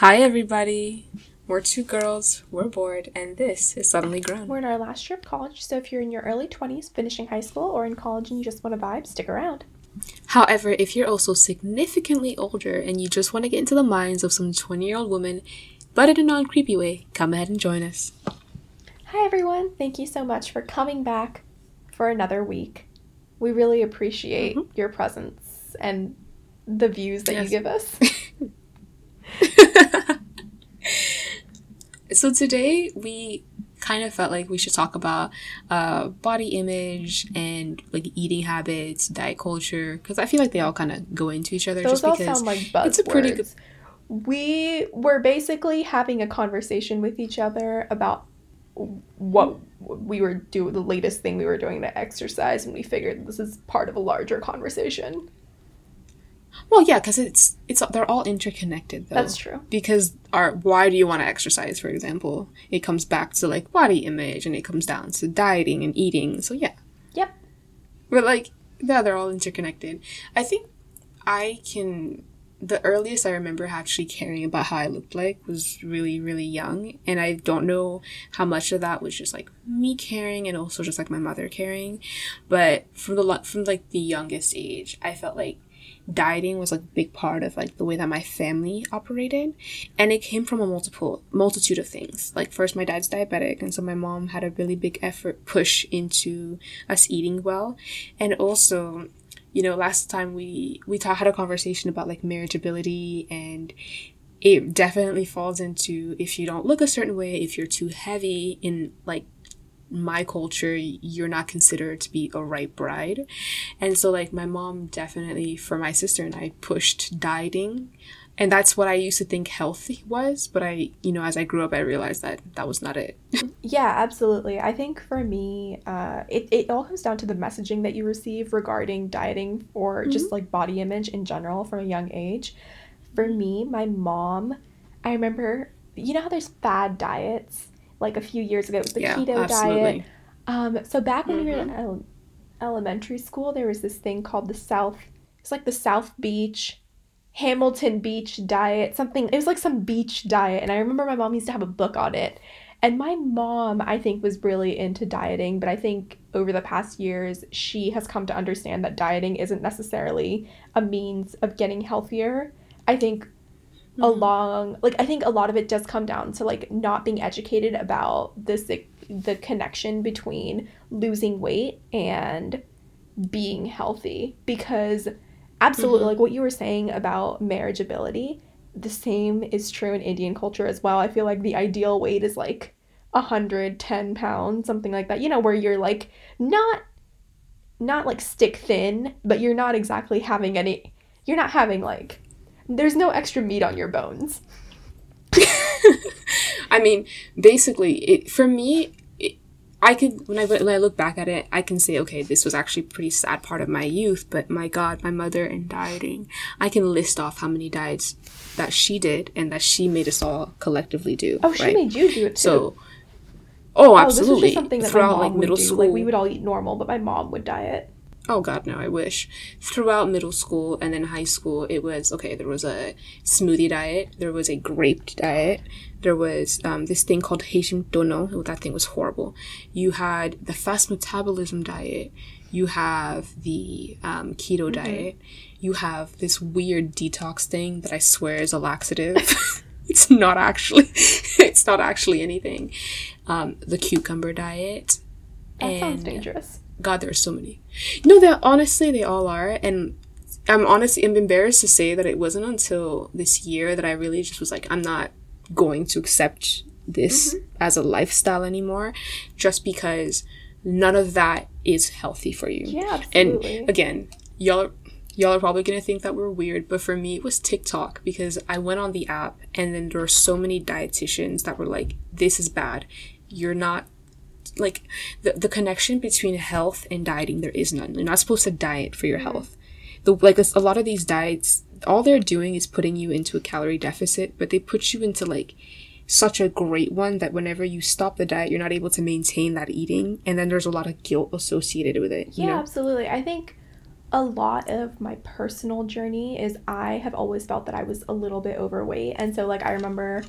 Hi, everybody. We're two girls, we're bored, and this is Suddenly Grown. We're in our last year of college, so if you're in your early 20s, finishing high school, or in college and you just want to vibe, stick around. However, if you're also significantly older and you just want to get into the minds of some 20 year old woman, but in a non creepy way, come ahead and join us. Hi, everyone. Thank you so much for coming back for another week. We really appreciate mm-hmm. your presence and the views that yes. you give us. so today we kind of felt like we should talk about uh, body image and like eating habits, diet culture, because I feel like they all kind of go into each other. Those just all because sound like buzzwords. It's a pretty good. We were basically having a conversation with each other about what we were doing, the latest thing we were doing to exercise, and we figured this is part of a larger conversation. Well, yeah, because it's it's they're all interconnected though. That's true. Because our why do you want to exercise, for example? It comes back to like body image, and it comes down to dieting and eating. So yeah. Yep. But like, yeah, they're all interconnected. I think I can. The earliest I remember actually caring about how I looked like was really, really young, and I don't know how much of that was just like me caring, and also just like my mother caring. But from the from like the youngest age, I felt like dieting was like a big part of like the way that my family operated and it came from a multiple multitude of things. Like first my dad's diabetic and so my mom had a really big effort push into us eating well. And also you know last time we we ta- had a conversation about like marriageability and it definitely falls into if you don't look a certain way if you're too heavy in like my culture you're not considered to be a right bride. And so like my mom definitely for my sister and i pushed dieting. And that's what i used to think healthy was but i you know as i grew up i realized that that was not it. Yeah absolutely. I think for me uh, it, it all comes down to the messaging that you receive regarding dieting or mm-hmm. just like body image in general from a young age. For me my mom i remember you know how there's fad diets like a few years ago. It was the yeah, keto absolutely. diet. Um, so back when mm-hmm. we were in mm-hmm. ele- elementary school, there was this thing called the South. It's like the South Beach, Hamilton Beach diet. Something. It was like some beach diet, and I remember my mom used to have a book on it. And my mom, I think, was really into dieting, but I think over the past years, she has come to understand that dieting isn't necessarily a means of getting healthier. I think mm-hmm. along like i think a lot of it does come down to like not being educated about this the, the connection between losing weight and being healthy because absolutely mm-hmm. like what you were saying about marriageability the same is true in indian culture as well i feel like the ideal weight is like 110 pounds something like that you know where you're like not not like stick thin but you're not exactly having any you're not having like there's no extra meat on your bones. I mean, basically, it, for me, it, I could when I when I look back at it, I can say, okay, this was actually a pretty sad part of my youth. But my God, my mother and dieting, I can list off how many diets that she did and that she made us all collectively do. Oh, she right? made you do it too. So, oh, oh absolutely. Oh, something that Throughout like middle school, like we would all eat normal, but my mom would diet oh god no i wish. Throughout middle school and then high school it was okay there was a smoothie diet there was a grape diet there was um, this thing called haitian dono oh, that thing was horrible. You had the fast metabolism diet you have the um, keto mm-hmm. diet you have this weird detox thing that i swear is a laxative. It's not actually it's not actually anything. Um, the cucumber diet. That and, sounds dangerous God, there are so many. No, they honestly they all are, and I'm honestly I'm embarrassed to say that it wasn't until this year that I really just was like, I'm not going to accept this mm-hmm. as a lifestyle anymore, just because none of that is healthy for you. Yeah, absolutely. And again, y'all are y'all are probably gonna think that we're weird, but for me it was TikTok because I went on the app and then there were so many dietitians that were like, This is bad. You're not like the, the connection between health and dieting there is none you're not supposed to diet for your mm-hmm. health the like a lot of these diets all they're doing is putting you into a calorie deficit but they put you into like such a great one that whenever you stop the diet you're not able to maintain that eating and then there's a lot of guilt associated with it yeah know? absolutely i think a lot of my personal journey is I have always felt that I was a little bit overweight. And so, like, I remember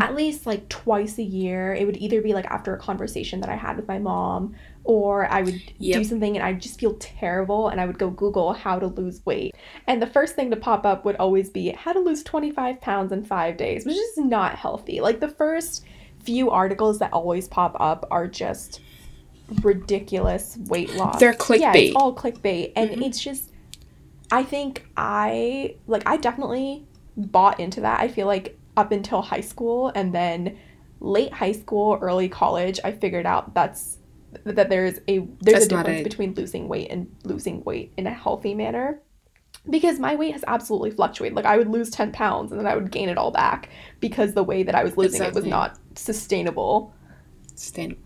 at least like twice a year, it would either be like after a conversation that I had with my mom, or I would Yep. do something and I'd just feel terrible and I would go Google how to lose weight. And the first thing to pop up would always be how to lose 25 pounds in five days, which is not healthy. Like, the first few articles that always pop up are just ridiculous weight loss. They're clickbait Yeah, it's all clickbait. And Mhm. it's just, I think I, like, I definitely bought into that. I feel like up until high school and then late high school, early college, I figured out that's that there's a there's That's a difference it. between losing weight and losing weight in a healthy manner. Because my weight has absolutely fluctuated. Like I would lose 10 pounds and then I would gain it all back because the way that I was losing it was not sustainable. Stand.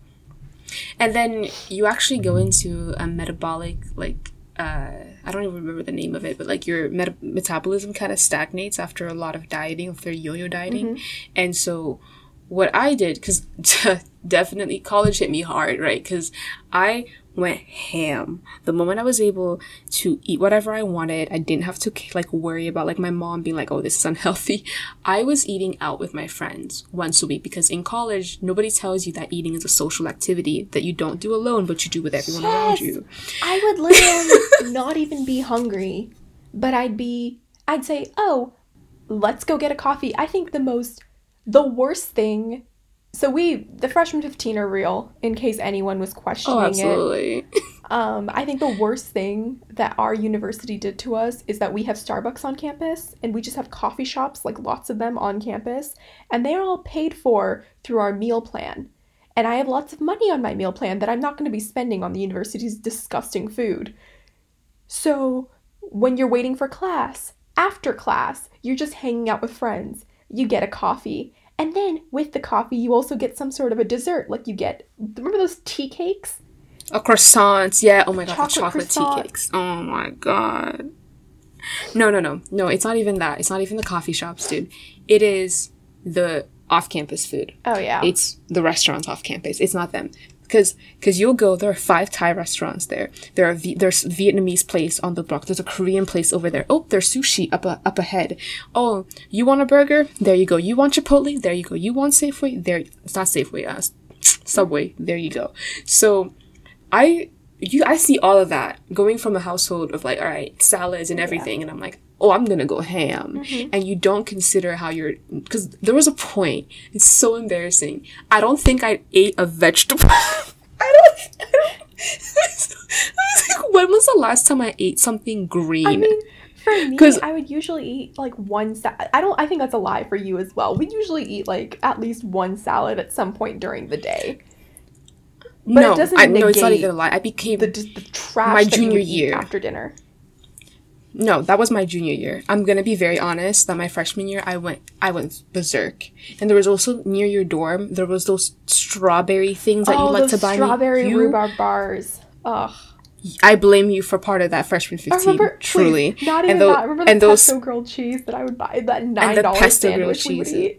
And then you actually go into a metabolic like uh, I don't even remember the name of it, but like your meta- metabolism kind of stagnates after a lot of dieting, after yo-yo dieting, mm-hmm. and so what I did because definitely college hit me hard, right? Because I went ham the moment I was able to eat whatever I wanted. I didn't have to like worry about like my mom being like, "Oh, this is unhealthy." I was eating out with my friends once a week because in college nobody tells you that eating is a social activity that you don't do alone, but you do with everyone around you. I would literally not even be hungry, but I'd be, I'd say, oh, let's go get a coffee. I think the most, the worst thing. So we, the freshman 15 are real, in case anyone was questioning Oh, it. Um, I think the worst thing that our university did to us is that we have Starbucks on campus and we just have coffee shops, like lots of them on campus, and they are all paid for through our meal plan. And I have lots of money on my meal plan that I'm not going to be spending on the university's disgusting food. So when you're waiting for class, after class, you're just hanging out with friends, you get a coffee. And then with the coffee, you also get some sort of a dessert. Like you get, remember those tea cakes? A croissants, yeah. Oh my god, Chocolate the chocolate tea cakes. Oh my god. No, no, no, no. It's not even that. It's not even the coffee shops, dude. It is the off-campus food. Oh, yeah. It's the restaurants off campus. It's not them. Because cause you'll go, there are five Thai restaurants there. There are v- there's Vietnamese place on the block. There's a Korean place over there. Oh, there's sushi up a, up ahead. Oh, you want a burger? There you go. You want Chipotle? There you go. You want Safeway? There. It's not Safeway. Uh, Subway. There you go. So, I you I see all of that going from a household of like all right salads and everything, and I'm like, oh, I'm gonna go ham, mm-hmm. and you don't consider how you're because there was a point. It's so embarrassing. I don't think I ate a vegetable. I don't. I don't I was like, when was the last time I ate something green? I mean, for me, I would usually eat like one salad. I don't. I think that's a lie for you as well. We usually eat like at least one salad at some point during the day. but it no, doesn't I, no, it's not even a lie. I became The the trash My junior year. after dinner. No, that was my junior year. I'm gonna be very honest that my freshman year I went I went berserk. And there was also near your dorm, there was those strawberry things that oh, you like to buy. strawberry You- rhubarb bars. Ugh. I blame you for part of that freshman I fifteen. remember truly. not even and tho- that. I remember the and those pesto grilled cheese that I would buy. That nine the dollar pesto grilled sandwich would cheese.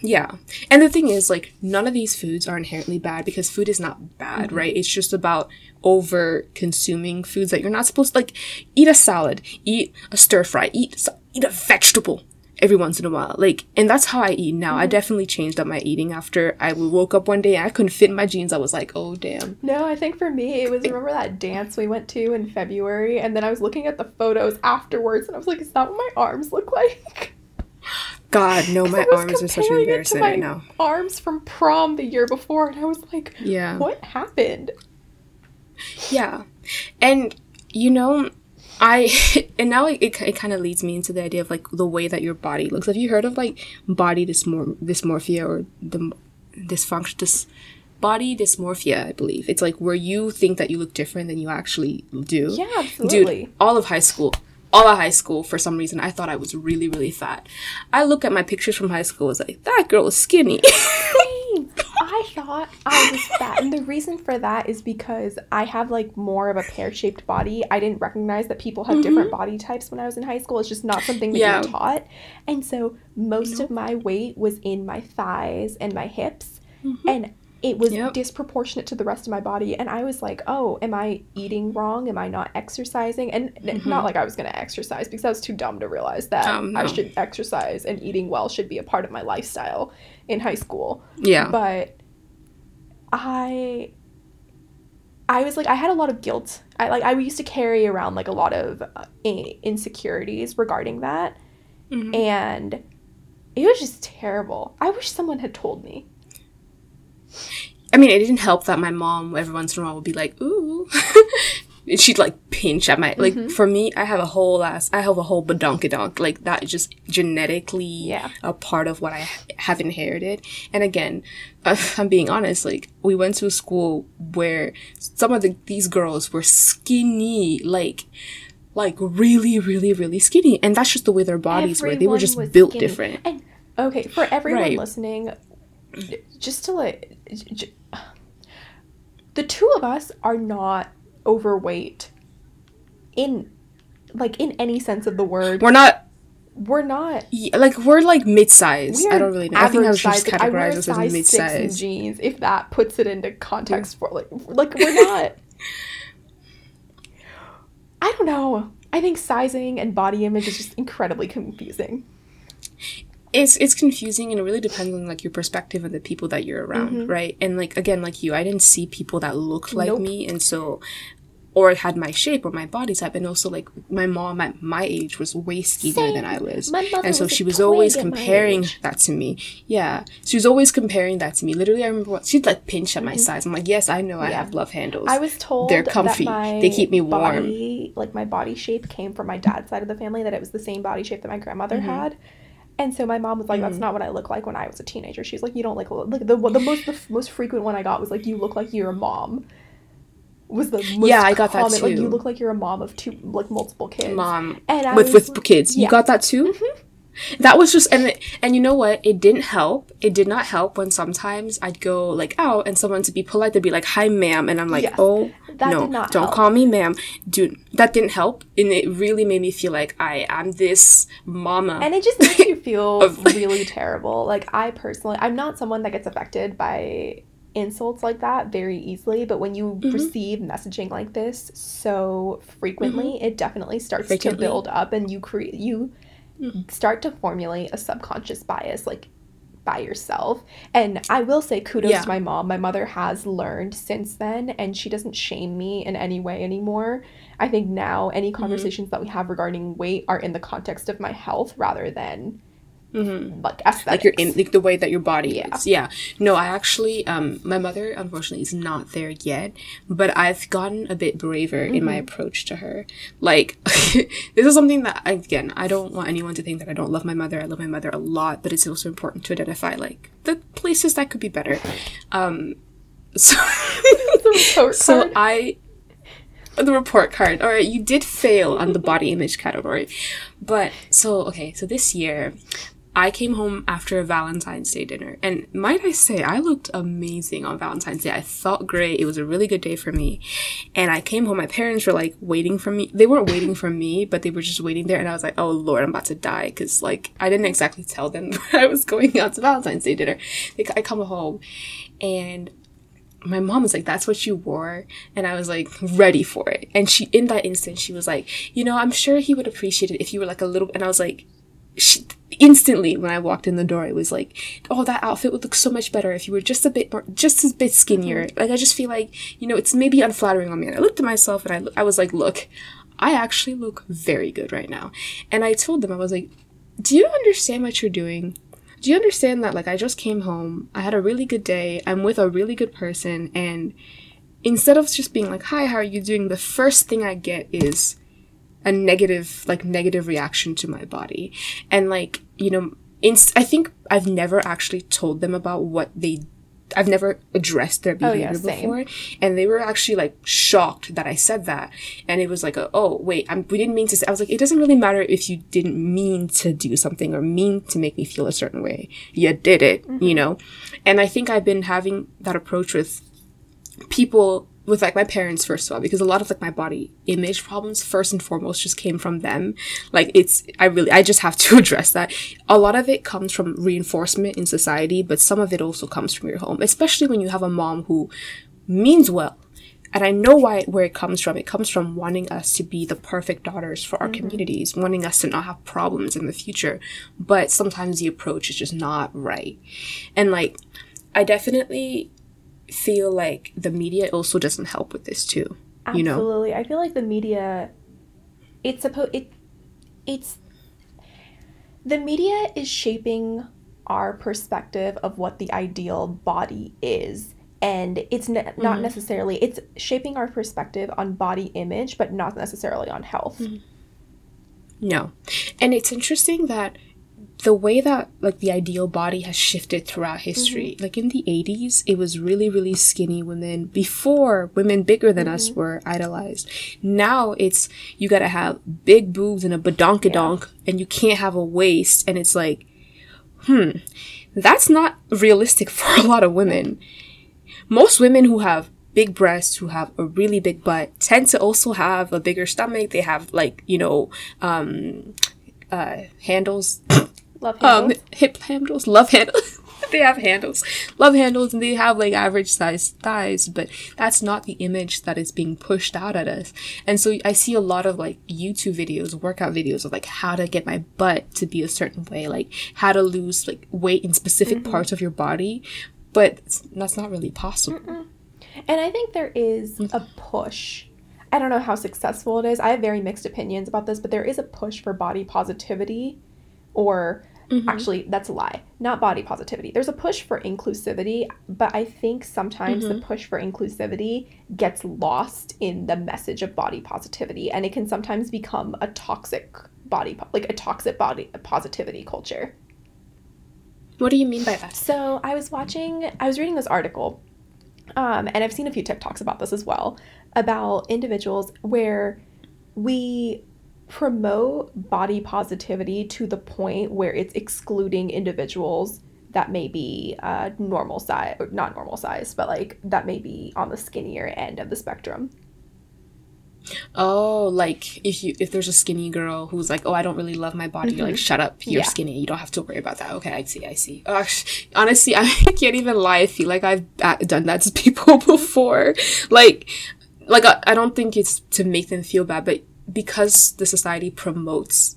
Yeah. And the thing is, like, none of these foods are inherently bad because food is not bad, Mm-hmm. right? It's just about over consuming foods that you're not supposed to, like, eat a salad, eat a stir fry, eat, eat a vegetable every once in a while. Like, and that's how I eat now. Mm-hmm. I definitely changed up my eating after I woke up one day and I couldn't fit in my jeans. I was like, oh, damn. No, I think for me it was remember that dance we went to in February, and then I was looking at the photos afterwards, and I was like, "Is that what my arms look like?" God, no, my arms are such comparing it to embarrassing my right now. Arms from prom the year before, and I was like, Yeah. "What happened?" Yeah. And, you know, I, and now it, it, kind of leads me into the idea of like the way that your body looks. Have you heard of like body dysmor- dysmorphia or the dysfunction, this body dysmorphia, I believe. It's like where you think that you look different than you actually do. Yeah, absolutely. Dude, all of high school, all of high school, for some reason, I thought I was really, really fat. I look at my pictures from high school, was like, that girl is skinny. I thought I was fat, and the reason for that is because I have like more of a pear-shaped body. I didn't recognize that people have different mm-hmm. body types when I was in high school. It's just not something that Yeah. you're taught, and so most of my weight was in my thighs and my hips, mm-hmm. and it was Yep. disproportionate to the rest of my body and i was like oh am i eating wrong am i not exercising and n- not like i was going to exercise because i was too dumb to realize that Mm-hmm. Um, i should exercise and eating well should be a part of my lifestyle in high school Yeah. but i i was like i had a lot of guilt i like i used to carry around like a lot of uh, insecurities regarding that Mhm. and it was just terrible i wish someone had told me I mean, it didn't help that my mom every once in a while would be like, "Ooh," and she'd like pinch at my like. Mm-hmm. For me, I have a whole ass. I have a whole badonkadonk. Like that is just genetically Yeah. a part of what I ha- have inherited. And again, I'm being honest. Like we went to a school where some of the these girls were skinny, like. Like really, really, really skinny, and that's just the way their bodies were. They were just built skinny. different. And okay, for everyone Right. listening, just to like, the two of us are not overweight in like in any sense of the word. We're not We're not. yeah, like we're like mid-size. We I don't really know. I think I average just size. Like, I wear categorize a as mid-size. jeans. If that puts it into context for like, like we're not. I don't know. I think sizing and body image is just incredibly confusing. It's it's confusing and it really depends on like your perspective and the people that you're around right and like again like you i didn't see people that looked like Nope. me and so or had my shape or my body type and also like my mom at my age was way skinnier than i was and so was she was always twig at my comparing that to me yeah she was always comparing that to me literally i remember what she'd like pinch at my size i'm like yes i know i Mm-hmm. Have love handles I was told They're comfy. They keep me warm. Body, like my body shape came from my dad's side of the family. That it was the same body shape that my grandmother Mm-hmm. had. And so my mom was like, "That's not what I look like when I was a teenager." She's like, "You don't like like the the most the f- most frequent one I got was like, you look like you're a mom." Was the most Yeah, I got that common, Like you look like you're a mom of two like multiple kids. mom and I with was with kids. You yeah. Mm-hmm. got that too. That was just and and you know what? It didn't help. It did not help when sometimes I'd go like out and someone to be polite, they'd be like, "Hi, ma'am," and I'm like. "Oh That no, did not don't help. call me ma'am." Dude, that didn't help, and it really made me feel like I am this mama. and it just makes you feel Of- really terrible. Like I personally, I'm not someone that gets affected by insults like that very easily, but when you Mm-hmm. receive messaging like this so frequently, it definitely starts Frequently. to build up, and you create you Mm-hmm. start to formulate a subconscious bias like by yourself. And I will say kudos Yeah. to my mom. My mother has learned since then and she doesn't shame me in any way anymore. I think now any Mm-hmm. conversations that we have regarding weight are in the context of my health rather than Mhm. like aesthetics. like your in like the way that your body Yeah. is. Yeah. No, I actually um my mother unfortunately is not there yet, but I've gotten a bit braver in my approach to her. Like this is something that again, I don't want anyone to think that I don't love my mother. I love my mother a lot, but it's also important to identify like the places that could be better. Um so so. I the report card. All right, you did fail on the body image category. But so okay, so this year I came home after a Valentine's Day dinner, and might I say, I looked amazing on Valentine's Day. I felt great. It was a really good day for me. And I came home, my parents were like waiting for me. They weren't waiting for me, but they were just waiting there. And I was like, oh Lord, I'm about to die. Cause like, I didn't exactly tell them I was going out to Valentine's Day dinner. I come home and my mom was like, "That's what you wore," and I was like, ready for it. And she, in that instant, she was like, "You know, I'm sure he would appreciate it if you were like a little." And I was like, she, instantly when I walked in the door, it was like, "Oh, that outfit would look so much better if you were just a bit more, just a bit skinnier." Mm-hmm. Like I just feel like, you know, it's maybe unflattering on me. And I looked at myself and I, lo- I was like, "Look, I actually look very good right now." And I told them, I was like, "Do you understand what you're doing?" do you understand that like i just came home i had a really good day i'm with a really good person and instead of just being like hi how are you doing the first thing i get is a negative like negative reaction to my body and like you know inst- i think i've never actually told them about what they I've never addressed their Oh, yeah, behavior before, and they were actually like shocked that I said that. And it was like, a, oh wait, I'm, we didn't mean to. Say, I was like, it doesn't really matter if you didn't mean to do something or mean to make me feel a certain way. You did it, you mm-hmm. know. And I think I've been having that approach with people with like my parents first of all because a lot of like my body image problems first and foremost just came from them. Like it's i really i just have to address that. A lot of it comes from reinforcement in society but some of it also comes from your home especially when you have a mom who means well. And i know why where it comes from. It comes from wanting us to be the perfect daughters for our mm-hmm. communities wanting us to not have problems in the future but sometimes the approach is just not right. And like i definitely feel like the media also doesn't help with this too. Absolutely. You know? Absolutely. I feel like the media it's supposed it it's the media is shaping our perspective of what the ideal body is and it's ne- mm-hmm. not necessarily it's shaping our perspective on body image but not necessarily on health mm-hmm. no and it's interesting that the way that like the ideal body has shifted throughout history mm-hmm. like in the 80s it was really really skinny women before women bigger than mm-hmm. us were idolized now it's you gotta have big boobs and a badonkadonk yeah. and you can't have a waist and it's like hmm that's not realistic for a lot of women most women who have big breasts who have a really big butt tend to also have a bigger stomach they have like you know um uh handles Love um, handles. Um, hip handles, love handles. they have handles, love handles, and they have like average size thighs, but that's not the image that is being pushed out at us. And so I see a lot of like YouTube videos, workout videos of like how to get my butt to be a certain way, like how to lose like weight in specific mm-hmm. parts of your body, but that's not really possible. Mm-mm. And I think there is mm. a push. I don't know how successful it is. I have very mixed opinions about this, but there is a push for body positivity or mm-hmm. actually that's a lie not body positivity there's a push for inclusivity but i think sometimes mm-hmm. the push for inclusivity gets lost in the message of body positivity and it can sometimes become a toxic body like a toxic body positivity culture what do you mean by that so i was watching i was reading this article um, and i've seen a few tiktoks about this as well about individuals where we promote body positivity to the point where it's excluding individuals that may be uh, normal size, or not normal size, but like that may be on the skinnier end of the spectrum. Oh, like if you if there's a skinny girl who's like, oh, I don't really love my body, mm-hmm. like, shut up, you're yeah. skinny, you don't have to worry about that. Okay, I see, I see. Uh, honestly, I can't even lie. I feel like I've uh, done that to people before. Like, like I, I don't think it's to make them feel bad, but because the society promotes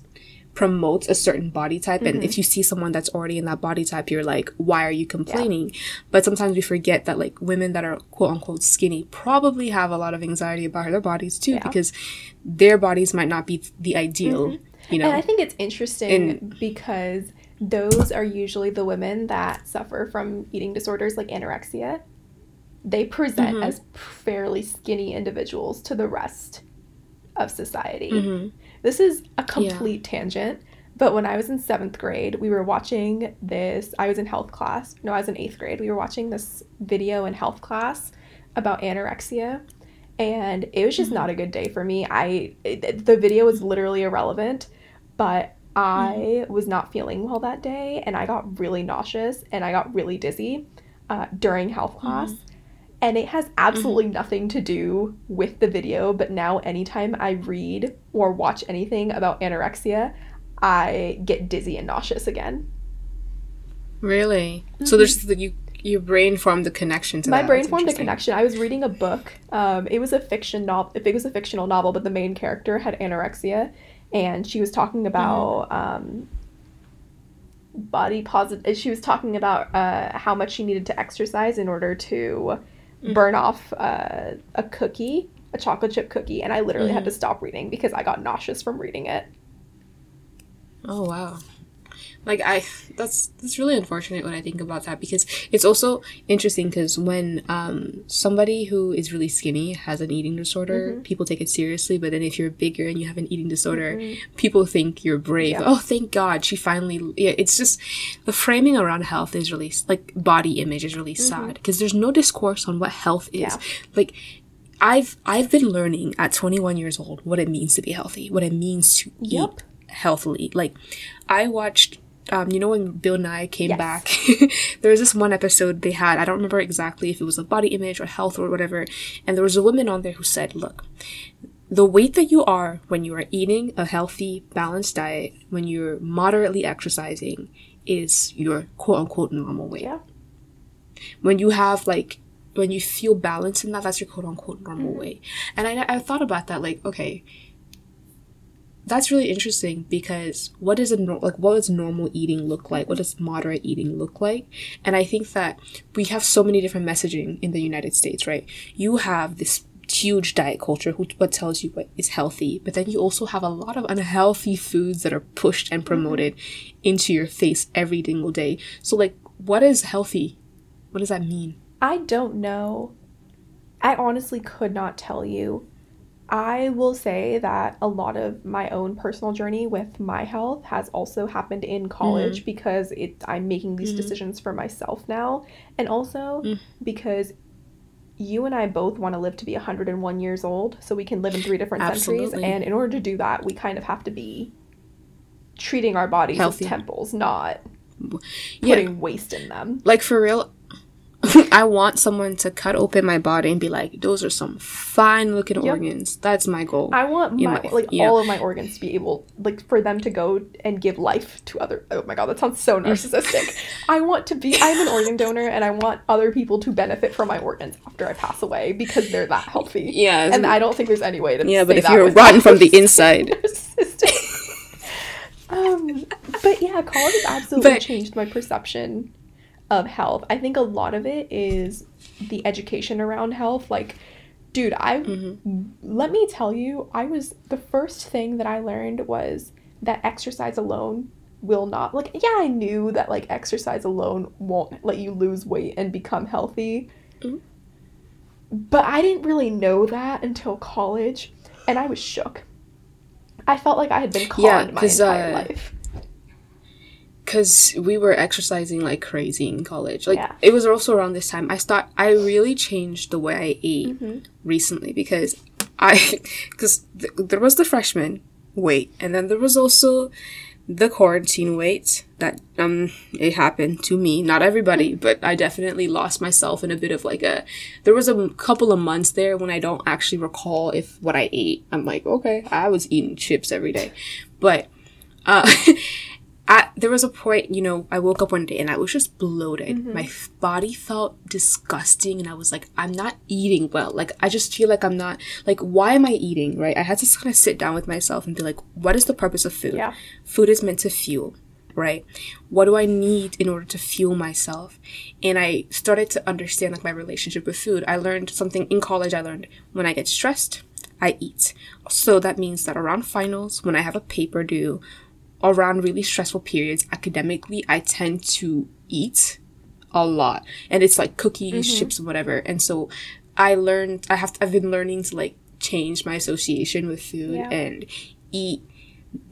promotes a certain body type mm-hmm. and if you see someone that's already in that body type you're like why are you complaining yeah. but sometimes we forget that like women that are quote unquote skinny probably have a lot of anxiety about their bodies too yeah. because their bodies might not be the ideal mm-hmm. you know and i think it's interesting and, because those are usually the women that suffer from eating disorders like anorexia they present mm-hmm. as fairly skinny individuals to the rest of society. Mm-hmm. This is a complete yeah. tangent, but when I was in seventh grade, we were watching this. I was in health class. No, I was in eighth grade. We were watching this video in health class about anorexia, and it was just mm-hmm. not a good day for me. I it, the video was literally irrelevant, but I mm-hmm. was not feeling well that day, and I got really nauseous and I got really dizzy uh, during health class. Mm-hmm and it has absolutely mm-hmm. nothing to do with the video but now anytime i read or watch anything about anorexia i get dizzy and nauseous again really mm-hmm. so there's the, you your brain formed the connection to my that. brain That's formed a connection i was reading a book um, it was a fiction novel it was a fictional novel but the main character had anorexia and she was talking about mm-hmm. um, body positive she was talking about uh, how much she needed to exercise in order to mm-hmm. burn off uh, a cookie, a chocolate chip cookie, and I literally mm-hmm. had to stop reading because I got nauseous from reading it. Oh wow like i that's that's really unfortunate when i think about that because it's also interesting because when um somebody who is really skinny has an eating disorder mm-hmm. people take it seriously but then if you're bigger and you have an eating disorder mm-hmm. people think you're brave yeah. oh thank god she finally yeah it's just the framing around health is really like body image is really mm-hmm. sad because there's no discourse on what health is yeah. like I've I've been learning at 21 years old what it means to be healthy, what it means to yep. eat healthily. Like I watched um, you know when Bill Nye came Yes. back, there was this one episode they had. I don't remember exactly if it was a body image or health or whatever. And there was a woman on there who said, "Look, the weight that you are when you are eating a healthy, balanced diet, when you're moderately exercising, is your quote unquote normal weight. Yeah. When you have like when you feel balanced in that, that's your quote unquote normal weight. And I I thought about that like okay." That's really interesting because what is a nor- like what does normal eating look like? What does moderate eating look like? And I think that we have so many different messaging in the United States, right? You have this huge diet culture who what tells you what is healthy, but then you also have a lot of unhealthy foods that are pushed and mm-hmm. promoted into your face every single day. So like what is healthy? What does that mean? I don't know. I honestly could not tell you. I will say that a lot of my own personal journey with my health has also happened in college because it I'm making these Mhm. decisions for myself now and also Mm. because you and I both want to live to be 101 years old so we can live in three different centuries and in order to do that we kind of have to be treating our bodies Healthy. as temples not Yeah. putting waste in them. Like for real I want someone to cut open my body and be like, those are some fine looking Yep. organs. That's my goal. I want my life, like all of my organs to be able like for them to go and give life to other oh my god that sounds so narcissistic. I want to be I'm an organ donor and I want other people to benefit from my organs after I pass away because they're that healthy. yeah, And I don't think there's any way to Yeah, but if you're rotten from the inside. um but yeah, college has absolutely But- changed my perception of health. I think a lot of it is the education around health like dude, I Mm-hmm. let me tell you, I was the first thing that I learned was that exercise alone will not like yeah, I knew that like exercise alone won't let you lose weight and become healthy. Mhm. But I didn't really know that until college and I was shook. I felt like I had been conned Yeah, my entire uh, life. Because we were exercising like crazy in college. Like Yeah. it was also around this time I start. I really changed the way I ate Mhm. recently because I because th- there was the freshman weight and then there was also the quarantine weight that um it happened to me not everybody but i definitely lost myself in a bit of like a there was a couple of months there when i don't actually recall if what i ate i'm like okay i was eating chips every day but uh at, there was a point, you know, I woke up one day and I was just bloated. Mm-hmm. My f- body felt disgusting, and I was like, I'm not eating well. Like, I just feel like I'm not, like, why am I eating, right? I had to kind of sit down with myself and be like, what is the purpose of food? Yeah. Food is meant to fuel, right? What do I need in order to fuel myself? And I started to understand, like, my relationship with food. I learned something in college, I learned when I get stressed, I eat. So that means that around finals, when I have a paper due, around really stressful periods academically, I tend to eat a lot. And it's like cookies, mm-hmm. chips, whatever. And so I learned, I have, I've been learning to like change my association with food Yeah. and eat,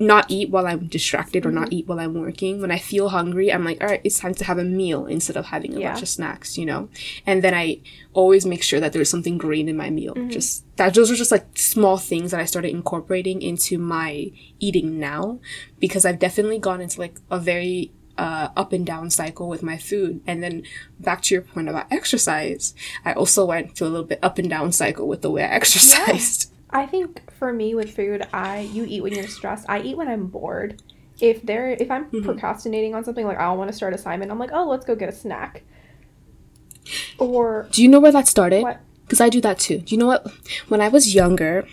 not eat while I'm distracted or not eat while I'm working. When I feel hungry, I'm like, all right, it's time to have a meal instead of having a Yeah. bunch of snacks, you know? And then I always make sure that there's something green in my meal. Just that, those are just like small things that I started incorporating into my eating now because I've definitely gone into like a very uh, up and down cycle with my food. And then back to your point about exercise, I also went to a little bit up and down cycle with the way I exercised. I think for me with food, I you eat when you're stressed. I eat when I'm bored. If there if I'm Mm-hmm. procrastinating on something like I don't want to start assignment, I'm like, oh, let's go get a snack. Or Do you know where that started? Because I do that too. Do you know what? When I was younger,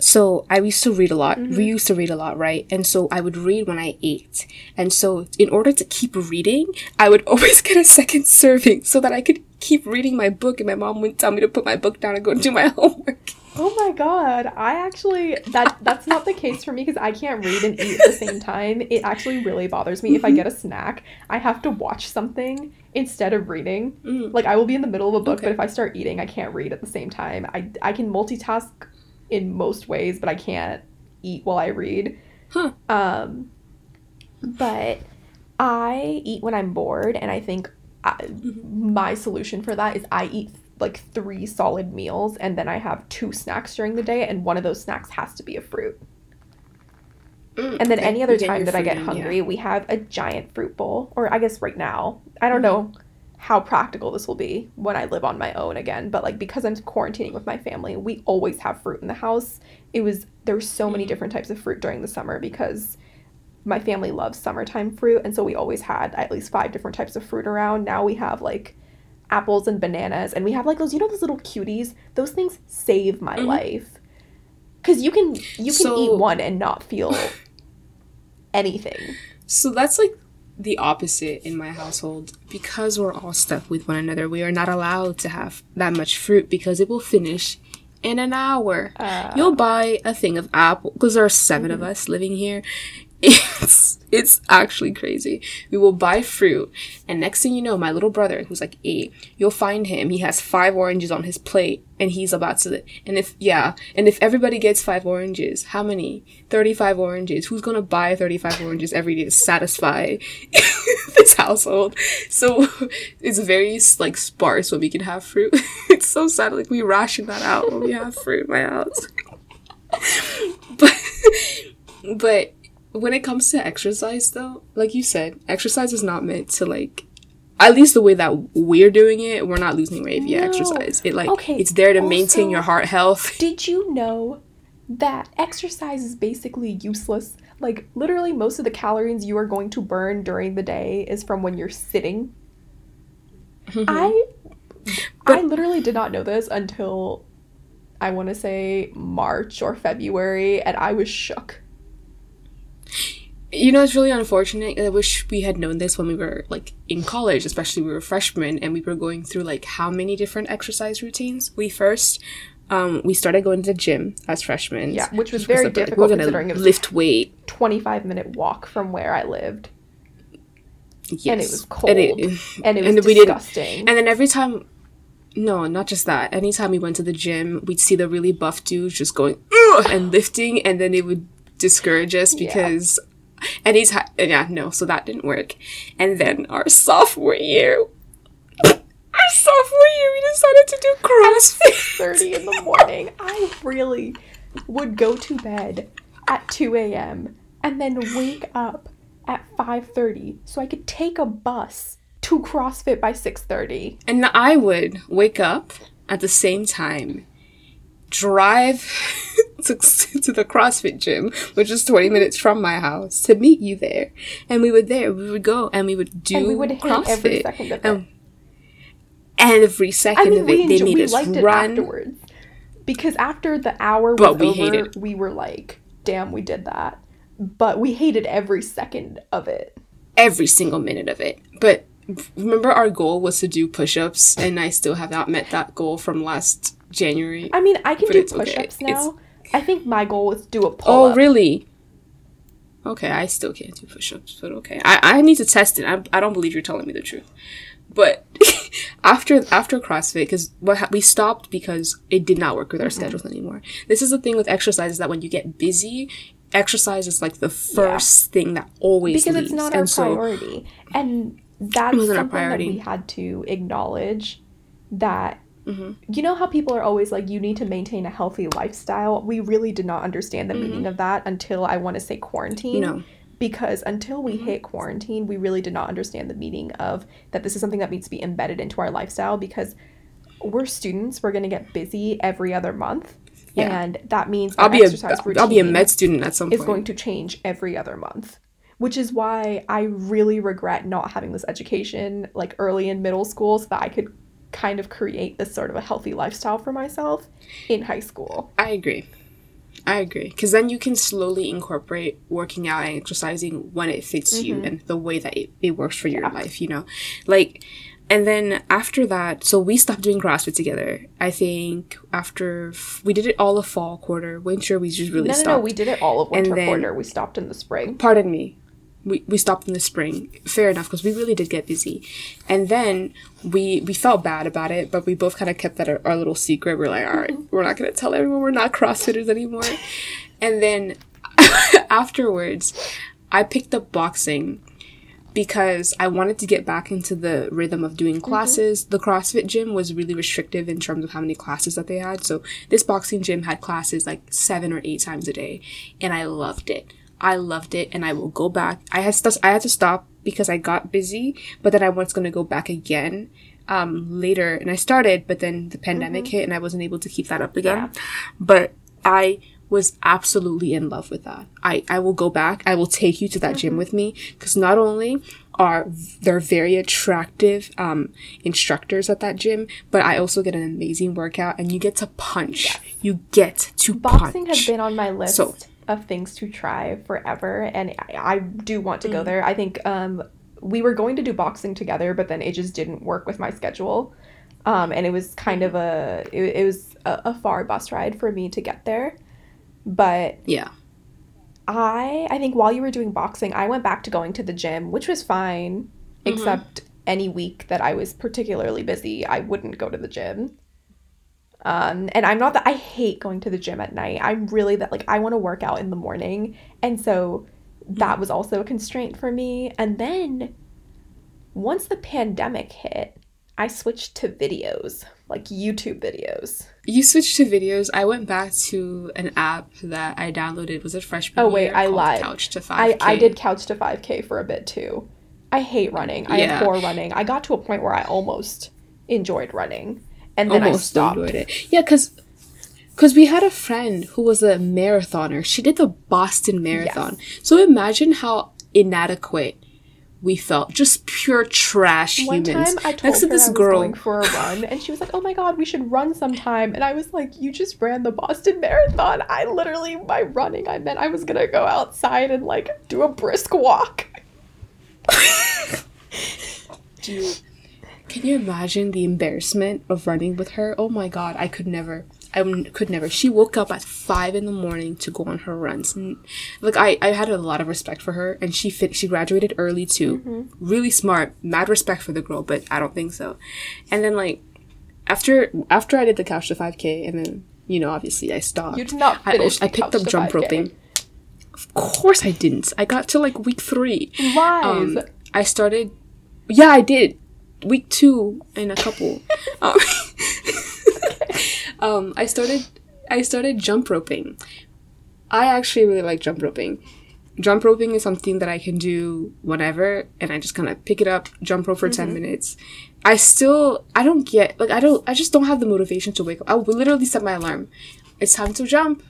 so I used to read a lot. Mm-hmm. We used to read a lot, right? And so I would read when I ate. And so in order to keep reading, I would always get a second serving so that I could keep reading my book and my mom wouldn't tell me to put my book down and go do my homework. oh my god, I actually that that's not the case for me because I can't read and eat at the same time. It actually really bothers me if I get a snack, I have to watch something instead of reading. Mm. Like I will be in the middle of a book, Okay. but if I start eating, I can't read at the same time. I I can multitask in most ways, but I can't eat while I read. Huh. Um, but I eat when I'm bored, and I think I, Mm-hmm. my solution for that is I eat like three solid meals, and then I have two snacks during the day, and one of those snacks has to be a fruit. Mm, and then any other time that I get hungry, yeah. we have a giant fruit bowl. Or I guess right now, I don't know how practical this will be when I live on my own again. But like because I'm quarantining with my family, we always have fruit in the house. It was there's so many mm. different types of fruit during the summer because my family loves summertime fruit and so we always had at least five different types of fruit around. Now we have like apples and bananas and we have like those you know those little cuties. Those things save my mm-hmm. life. Cuz you can you can so, eat one and not feel anything. So that's like the opposite in my household because we're all stuck with one another. We are not allowed to have that much fruit because it will finish in an hour. Uh, You'll buy a thing of apple because there are 7 mm-hmm. of us living here. It's it's actually crazy. We will buy fruit, and next thing you know, my little brother, who's like eight, you'll find him. He has five oranges on his plate, and he's about to. And if yeah, and if everybody gets five oranges, how many? Thirty-five oranges. Who's gonna buy thirty-five oranges every day to satisfy this household? So it's very like sparse when we can have fruit. it's so sad. Like we ration that out when we have fruit in my house. but but when it comes to exercise though like you said exercise is not meant to like at least the way that we're doing it we're not losing weight via no. exercise it like okay. it's there to also, maintain your heart health did you know that exercise is basically useless like literally most of the calories you are going to burn during the day is from when you're sitting mm-hmm. i but, i literally did not know this until i want to say march or february and i was shook you know, it's really unfortunate. I wish we had known this when we were like in college, especially we were freshmen and we were going through like how many different exercise routines. We first um, we started going to the gym as freshmen. Yeah, which was very difficult like, considering it was lift weight. Twenty five minute walk from where I lived. Yes. And it was cold. And it, and it was and disgusting. and then every time no, not just that. Anytime we went to the gym, we'd see the really buff dudes just going and lifting, and then it would discourage us because yeah. And he's ha- yeah no so that didn't work. And then our sophomore year our sophomore year we decided to do crossfit. 30 in the morning i really would go to bed at 2 a.m and then wake up at 5.30 so i could take a bus to crossfit by 6.30 and i would wake up at the same time drive to, to the CrossFit gym, which is 20 minutes from my house, to meet you there. And we were there, we would go and we would do and we would CrossFit. every second of it. Every second I mean, of it, they made us run. afterwards. Because after the hour was we over, we were like, damn, we did that. But we hated every second of it. Every single minute of it. But remember our goal was to do push-ups and I still have not met that goal from last January. I mean, I can do push-ups okay. now. It's, I think my goal was to do a pull. Oh, really? Okay, I still can't do push-ups, but okay. I, I need to test it. I, I don't believe you're telling me the truth. But after after CrossFit, because what ha- we stopped because it did not work with our mm-hmm. schedules anymore. This is the thing with exercise is that when you get busy, exercise is like the first yeah. thing that always because leaves. it's not and our so, priority, and that's something that we had to acknowledge that Mm-hmm. You know how people are always like, you need to maintain a healthy lifestyle? We really did not understand the mm-hmm. meaning of that until I want to say quarantine. No. Because until we mm-hmm. hit quarantine, we really did not understand the meaning of that this is something that needs to be embedded into our lifestyle because we're students, we're going to get busy every other month. Yeah. And that means I'll be a I'll be a med student at some point. Is going to change every other month which is why I really regret not having this education like early in middle school so that I could kind of create this sort of a healthy lifestyle for myself in high school. I agree. I agree. Because then you can slowly incorporate working out and exercising when it fits mm-hmm. you and the way that it, it works for your yeah. life, you know? Like, and then after that, so we stopped doing CrossFit together. I think after f- we did it all of fall quarter, winter we just really no, stopped. No, no, we did it all of winter then, quarter. We stopped in the spring. Pardon me we, we stopped in the spring fair enough because we really did get busy and then we we felt bad about it but we both kind of kept that our, our, little secret we're like all right we're not going to tell everyone we're not crossfitters anymore and then afterwards i picked up boxing because I wanted to get back into the rhythm of doing mm-hmm. classes. Mm-hmm. The CrossFit gym was really restrictive in terms of how many classes that they had. So this boxing gym had classes like seven or eight times a day, and I loved it. I loved it and I will go back. I had to, I had to stop because I got busy, but then I was going to go back again um, later and I started, but then the pandemic mm-hmm. hit and I wasn't able to keep that up again. Yeah. But I was absolutely in love with that. I, I will go back. I will take you to that mm-hmm. gym with me because not only are they're very attractive um, instructors at that gym, but I also get an amazing workout and you get to punch. Yes. You get to Boxing punch. has been on my list so, of things to try forever and I, I do want to mm-hmm. go there. I think um, we were going to do boxing together, but then it just didn't work with my schedule. Um, and it was kind of a it, it was a, a far bus ride for me to get there. But yeah. I I think while you were doing boxing, I went back to going to the gym, which was fine, mm-hmm. except any week that I was particularly busy, I wouldn't go to the gym. Um, and I'm not that I hate going to the gym at night. I'm really that like I want to work out in the morning, and so that was also a constraint for me. And then once the pandemic hit, I switched to videos, like YouTube videos. You switched to videos. I went back to an app that I downloaded. Was it freshman? Oh wait, I lied. Couch to 5K. I, I did Couch to 5K for a bit too. I hate running. I yeah. abhor running. I got to a point where I almost enjoyed running, and then almost I stopped. Enjoyed it. Yeah, because because we had a friend who was a marathoner. She did the Boston Marathon. Yes. So imagine how inadequate we felt just pure trash One humans. Time I told Next her to this I was girl going for a run, and she was like, "Oh my god, we should run sometime." And I was like, "You just ran the Boston Marathon." I literally by running, I meant I was gonna go outside and like do a brisk walk. do you, can you imagine the embarrassment of running with her? Oh my god, I could never. I could never. She woke up at five in the morning to go on her runs. Like I, I had a lot of respect for her, and she fit. She graduated early too. Mm-hmm. Really smart. Mad respect for the girl, but I don't think so. And then like after after I did the couch to five k, and then you know obviously I stopped. You did not finish. I, I picked up jump 5K. roping. Of course I didn't. I got to like week three. Lies. Um, I started. Yeah, I did. Week two and a couple. um, um, I started I started jump roping. I actually really like jump roping. Jump roping is something that I can do whenever, and I just kind of pick it up, jump rope for mm-hmm. 10 minutes. I still, I don't get, like, I don't, I just don't have the motivation to wake up. I'll literally set my alarm. It's time to jump.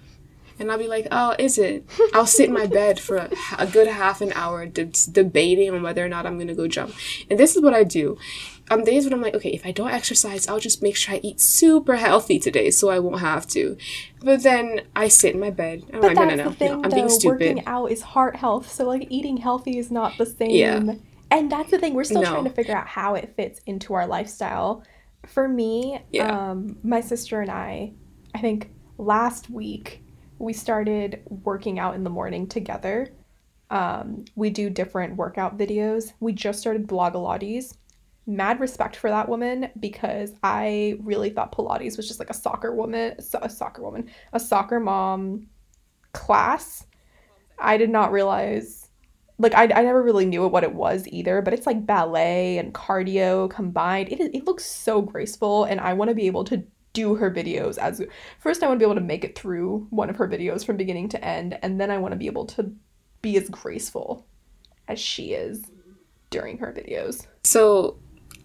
And I'll be like, oh, is it? I'll sit in my bed for a, a good half an hour de- debating on whether or not I'm going to go jump. And this is what I do on days when I'm like, okay, if I don't exercise, I'll just make sure I eat super healthy today so I won't have to. But then I sit in my bed. I'm but like, that's no, no, no, the thing, no, I'm though, being stupid. Working out is heart health, so like eating healthy is not the same. Yeah. And that's the thing, we're still no. trying to figure out how it fits into our lifestyle. For me, yeah. um, my sister and I, I think last week, we started working out in the morning together. Um, we do different workout videos. We just started Blogilates mad respect for that woman because I really thought Pilates was just like a soccer woman, a soccer woman, a soccer mom class. I did not realize, like, I, I never really knew what it was either, but it's like ballet and cardio combined. It, it looks so graceful, and I want to be able to do her videos as first I want to be able to make it through one of her videos from beginning to end, and then I want to be able to be as graceful as she is during her videos. So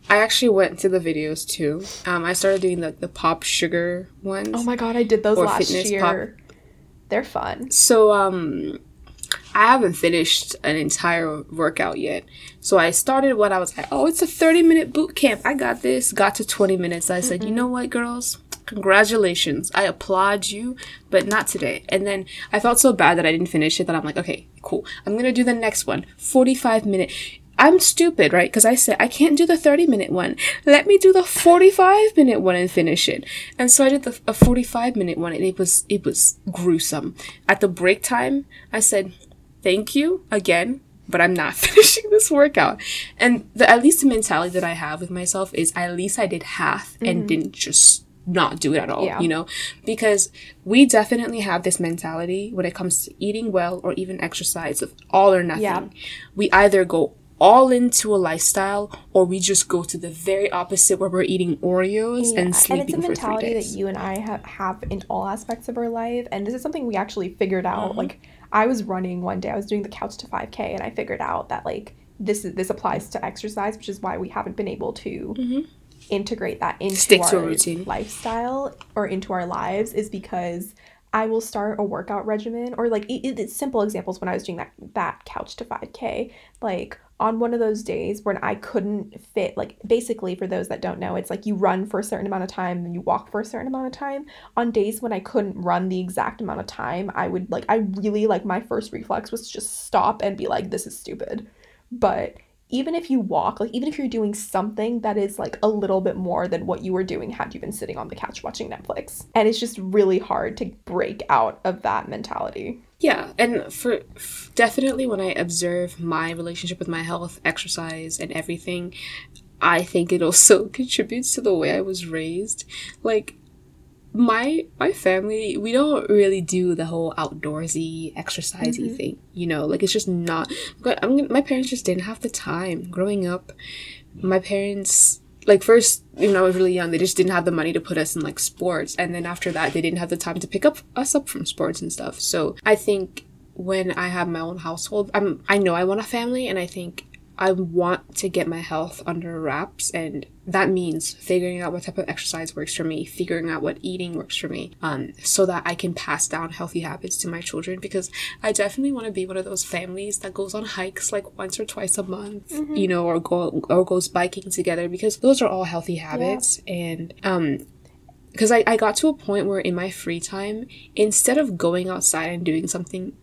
I actually went to the videos too. Um, I started doing the, the pop sugar ones. Oh my god, I did those last year. Pop. They're fun. So um, I haven't finished an entire workout yet. So I started what I was like, oh, it's a 30 minute boot camp. I got this. Got to 20 minutes. I said, mm-hmm. you know what, girls? Congratulations. I applaud you, but not today. And then I felt so bad that I didn't finish it that I'm like, okay, cool. I'm going to do the next one. 45 minute I'm stupid, right? Because I said I can't do the 30 minute one. Let me do the 45 minute one and finish it. And so I did the a 45 minute one, and it was it was gruesome. At the break time, I said, "Thank you again." But I'm not finishing this workout. And the, at least the mentality that I have with myself is at least I did half mm-hmm. and didn't just not do it at all, yeah. you know? Because we definitely have this mentality when it comes to eating well or even exercise of all or nothing. Yeah. We either go all into a lifestyle or we just go to the very opposite where we're eating Oreos yeah. and sleeping for and it's a mentality that you and I have, have in all aspects of our life and this is something we actually figured out mm-hmm. like I was running one day. I was doing the couch to 5K, and I figured out that like this is this applies to exercise, which is why we haven't been able to mm-hmm. integrate that into Stick our lifestyle or into our lives. Is because I will start a workout regimen or like it, it's simple examples when I was doing that that couch to 5k like on one of those days when I couldn't fit like basically for those that don't know it's like you run for a certain amount of time and you walk for a certain amount of time. On days when I couldn't run the exact amount of time I would like I really like my first reflex was just stop and be like this is stupid. But even if you walk, like even if you're doing something that is like a little bit more than what you were doing had you been sitting on the couch watching Netflix. And it's just really hard to break out of that mentality. Yeah, and for definitely when I observe my relationship with my health, exercise, and everything, I think it also contributes to the way I was raised. Like my my family we don't really do the whole outdoorsy exercisey mm-hmm. thing you know like it's just not but I'm, my parents just didn't have the time growing up my parents like first when i was really young they just didn't have the money to put us in like sports and then after that they didn't have the time to pick up us up from sports and stuff so i think when i have my own household i'm i know i want a family and i think I want to get my health under wraps, and that means figuring out what type of exercise works for me, figuring out what eating works for me, um, so that I can pass down healthy habits to my children. Because I definitely want to be one of those families that goes on hikes like once or twice a month, mm-hmm. you know, or go or goes biking together. Because those are all healthy habits, yeah. and um, because I, I got to a point where in my free time, instead of going outside and doing something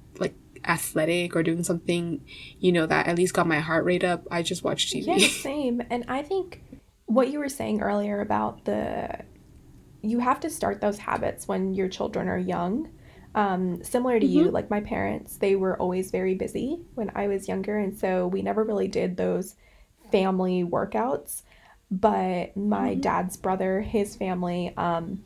athletic or doing something, you know, that at least got my heart rate up, I just watch TV. Yeah, same. And I think what you were saying earlier about the you have to start those habits when your children are young. Um, similar to mm-hmm. you, like my parents, they were always very busy when I was younger, and so we never really did those family workouts. But my mm-hmm. dad's brother, his family, um,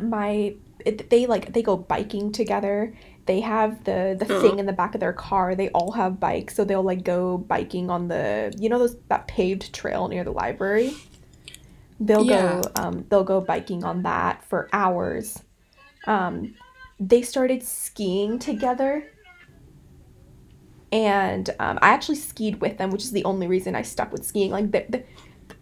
my they like they go biking together they have the the uh-huh. thing in the back of their car. They all have bikes, so they'll like go biking on the you know those that paved trail near the library. They'll yeah. go um, they'll go biking on that for hours. Um, they started skiing together, and um, I actually skied with them, which is the only reason I stuck with skiing. Like the, the,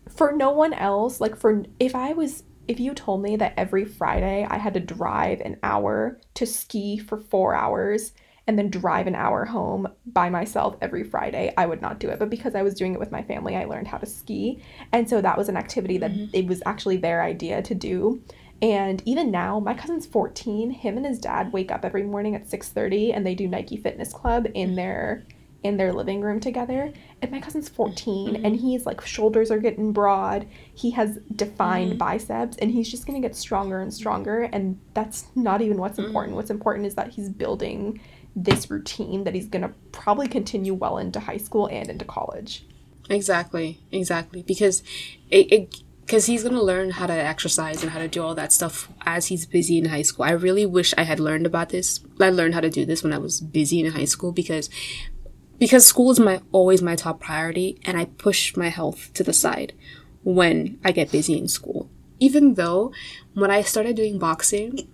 for no one else, like for if I was if you told me that every Friday I had to drive an hour to ski for four hours and then drive an hour home by myself every Friday, I would not do it. But because I was doing it with my family, I learned how to ski. And so that was an activity that mm-hmm. it was actually their idea to do. And even now, my cousin's 14. Him and his dad wake up every morning at 6:30 and they do Nike Fitness Club in their in their living room together. And my cousin's 14 mm-hmm. and he's like shoulders are getting broad. He has defined mm-hmm. biceps and he's just going to get stronger and stronger and that's not even what's important. Mm-hmm. What's important is that he's building this routine that he's going to probably continue well into high school and into college. Exactly. Exactly. Because it, it because he's going to learn how to exercise and how to do all that stuff as he's busy in high school. I really wish I had learned about this. I learned how to do this when I was busy in high school because because school is my always my top priority and I push my health to the side when I get busy in school. Even though when I started doing boxing,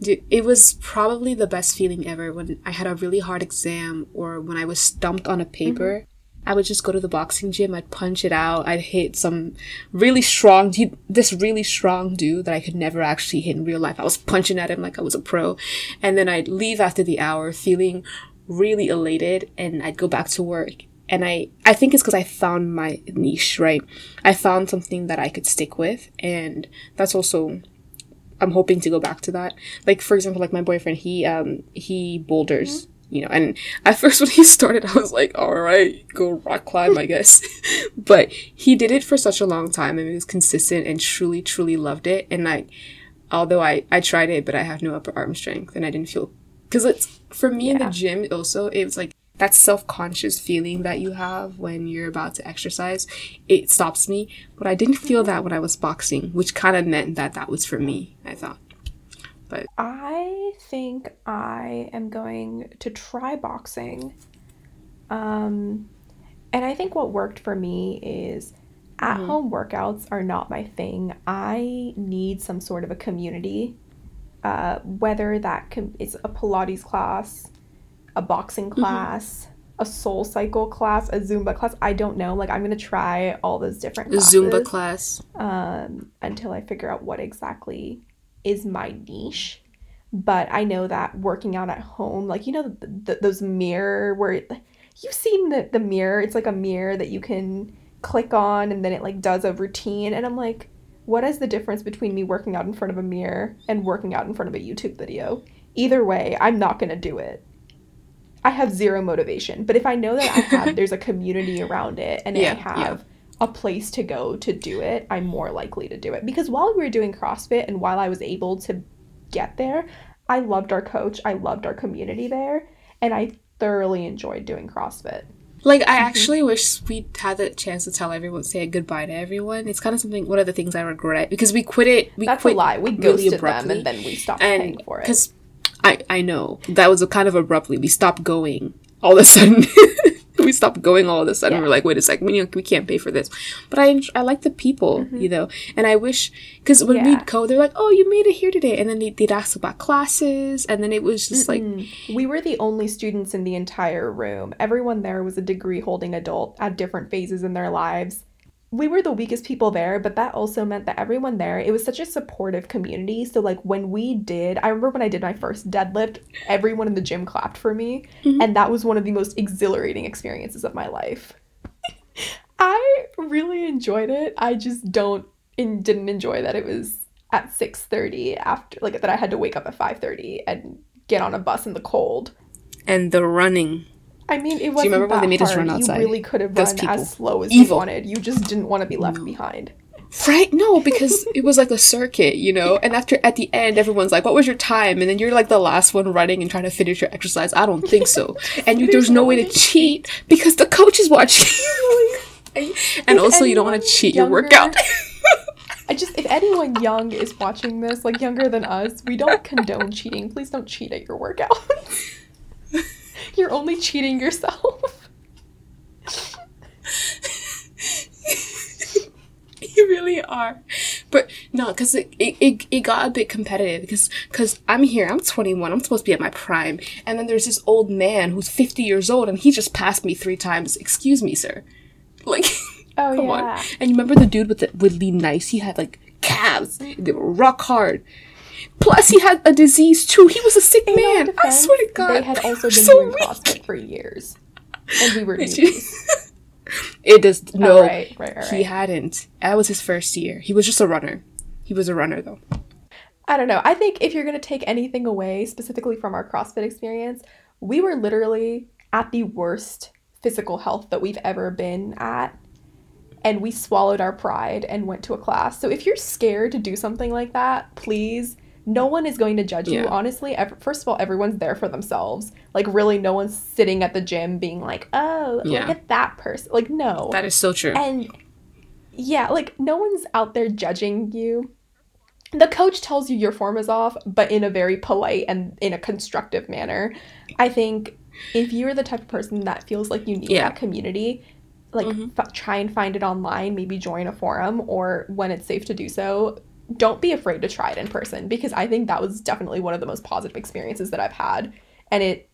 it was probably the best feeling ever when I had a really hard exam or when I was stumped on a paper. Mm-hmm. I would just go to the boxing gym, I'd punch it out, I'd hit some really strong, dude, this really strong dude that I could never actually hit in real life. I was punching at him like I was a pro. And then I'd leave after the hour feeling really elated and I'd go back to work. And I, I think it's because I found my niche, right? I found something that I could stick with. And that's also, I'm hoping to go back to that. Like, for example, like my boyfriend, he, um, he boulders. Mm-hmm you know, and at first when he started, I was like, all right, go rock climb, I guess. but he did it for such a long time and he was consistent and truly, truly loved it. And I, although I, I tried it, but I have no upper arm strength and I didn't feel because it's for me yeah. in the gym also it's like that self-conscious feeling that you have when you're about to exercise it stops me but i didn't feel that when i was boxing which kind of meant that that was for me i thought but i think i am going to try boxing um and i think what worked for me is at home mm-hmm. workouts are not my thing i need some sort of a community uh, whether that can, it's a Pilates class, a boxing class, mm-hmm. a soul cycle class, a Zumba class. I don't know. Like I'm gonna try all those different classes, Zumba class. Um, until I figure out what exactly is my niche. But I know that working out at home, like you know, the, the, those mirror where you've seen the the mirror. It's like a mirror that you can click on, and then it like does a routine. And I'm like, what is the difference between me working out in front of a mirror and working out in front of a YouTube video? Either way, I'm not gonna do it. I have zero motivation. But if I know that I have there's a community around it and yeah, I have yeah. a place to go to do it, I'm more likely to do it. Because while we were doing CrossFit and while I was able to get there, I loved our coach, I loved our community there, and I thoroughly enjoyed doing CrossFit. Like I mm-hmm. actually wish we'd had the chance to tell everyone, say goodbye to everyone. It's kind of something. One of the things I regret because we quit it. We That's quit a lie. We ghosted really them and then we stopped and paying for it. Because I I know that was a kind of abruptly. We stopped going all of a sudden. we stopped going all of a sudden. Yeah. We're like, wait a second, we, we can't pay for this. But I I like the people, mm-hmm. you know, and I wish because when yeah. we'd go, they're like, oh, you made it here today, and then they, would ask about classes, and then it was just Mm-mm. like we were the only students in the entire room. Everyone there was a degree holding adult at different phases in their lives we were the weakest people there, but that also meant that everyone there, it was such a supportive community. So, like, when we did, I remember when I did my first deadlift, everyone in the gym clapped for me. Mm-hmm. And that was one of the most exhilarating experiences of my life. I really enjoyed it. I just don't, and didn't enjoy that it was at 6.30 after, like, that I had to wake up at 5.30 and get on a bus in the cold. And the running I mean, it wasn't. Do you remember when they made hard. us run outside? You really could have run as slow as Evil. you wanted. You just didn't want to be left mm. behind. Right? No, because it was like a circuit, you know. And after at the end, everyone's like, "What was your time?" And then you're like the last one running and trying to finish your exercise. I don't think so. And you, there's no way to cheat because the coach is watching. and also, you don't want to cheat younger, your workout. I just, if anyone young is watching this, like younger than us, we don't condone cheating. Please don't cheat at your workouts. You're only cheating yourself. you really are. But no because it, it, it got a bit competitive because because i'm here i'm 21 i'm supposed to be at my prime and then there's this old man who's 50 years old and he just passed me three times. Excuse me sir. Like oh come yeah. on and you remember the dude with the with the nice he had like calves. They were rock hard Plus, he had a disease too. He was a sick In man. Defense, I swear to God. They had also been so doing weak. CrossFit for years, and we were newbies. it does no. Oh, right, right, right, He hadn't. That was his first year. He was just a runner. He was a runner though. I don't know. I think if you're gonna take anything away specifically from our CrossFit experience, we were literally at the worst physical health that we've ever been at and we swallowed our pride and went to a class. So if you're scared to do something like that, please no one is going to judge yeah. you honestly ev- first of all everyone's there for themselves like really no one's sitting at the gym being like oh yeah. look at that person like no that is so true and yeah like no one's out there judging you the coach tells you your form is off but in a very polite and in a constructive manner i think if you're the type of person that feels like you need yeah. that community like mm-hmm. f- try and find it online maybe join a forum or when it's safe to do so don't be afraid to try it in person because I think that was definitely one of the most positive experiences that I've had. And it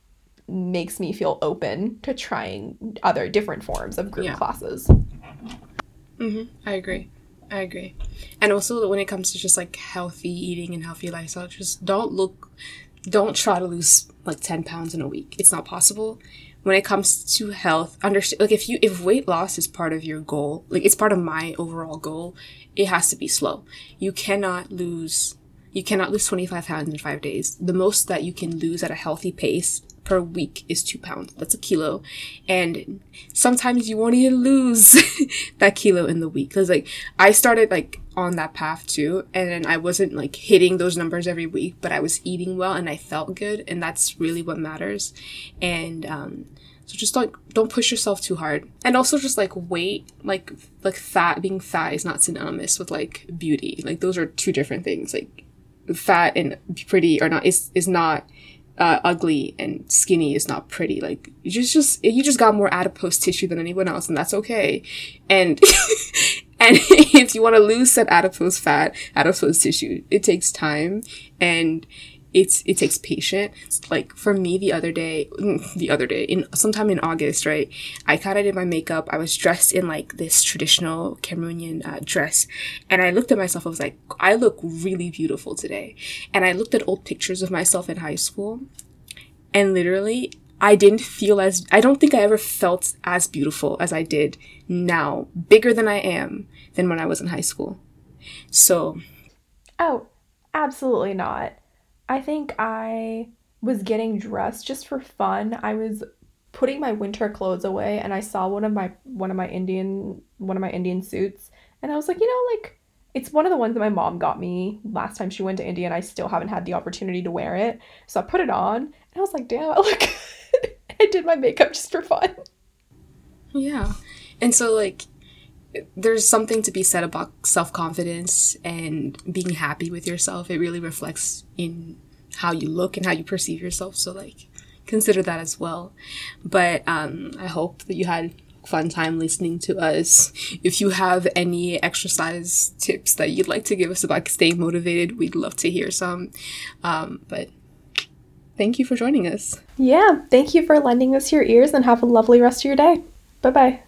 makes me feel open to trying other different forms of group yeah. classes. Mm-hmm. I agree. I agree. And also when it comes to just like healthy eating and healthy lifestyle, just don't look, don't try to lose like 10 pounds in a week. It's not possible when it comes to health understand like if you if weight loss is part of your goal like it's part of my overall goal it has to be slow. You cannot lose you cannot lose 25 pounds in five days. The most that you can lose at a healthy pace per week is two pounds. That's a kilo. And sometimes you won't even lose that kilo in the week. Because like i started like on that path too and then i wasn't like hitting those numbers every week but i was eating well and i felt good and that's really what matters. And um so just like don't push yourself too hard. And also just like weight, like like fat being fat is not synonymous with like beauty. Like those are two different things. Like fat and pretty are not is is not uh, ugly and skinny is not pretty. Like you just just you just got more adipose tissue than anyone else, and that's okay. And and if you want to lose that adipose fat, adipose tissue, it takes time and it's it takes patience. Like for me, the other day, mm, the other day, in sometime in August, right? I kind of did my makeup. I was dressed in like this traditional Cameroonian uh, dress, and I looked at myself. I was like, I look really beautiful today. And I looked at old pictures of myself in high school, and literally, I didn't feel as I don't think I ever felt as beautiful as I did now, bigger than I am than when I was in high school. So, oh, absolutely not. I think I was getting dressed just for fun. I was putting my winter clothes away and I saw one of my one of my Indian one of my Indian suits and I was like, you know, like it's one of the ones that my mom got me last time she went to India and I still haven't had the opportunity to wear it. So I put it on and I was like, damn, I look I did my makeup just for fun. Yeah. And so like there's something to be said about self confidence and being happy with yourself. It really reflects in how you look and how you perceive yourself. So, like, consider that as well. But um, I hope that you had fun time listening to us. If you have any exercise tips that you'd like to give us about staying motivated, we'd love to hear some. Um, but thank you for joining us. Yeah, thank you for lending us your ears and have a lovely rest of your day. Bye bye.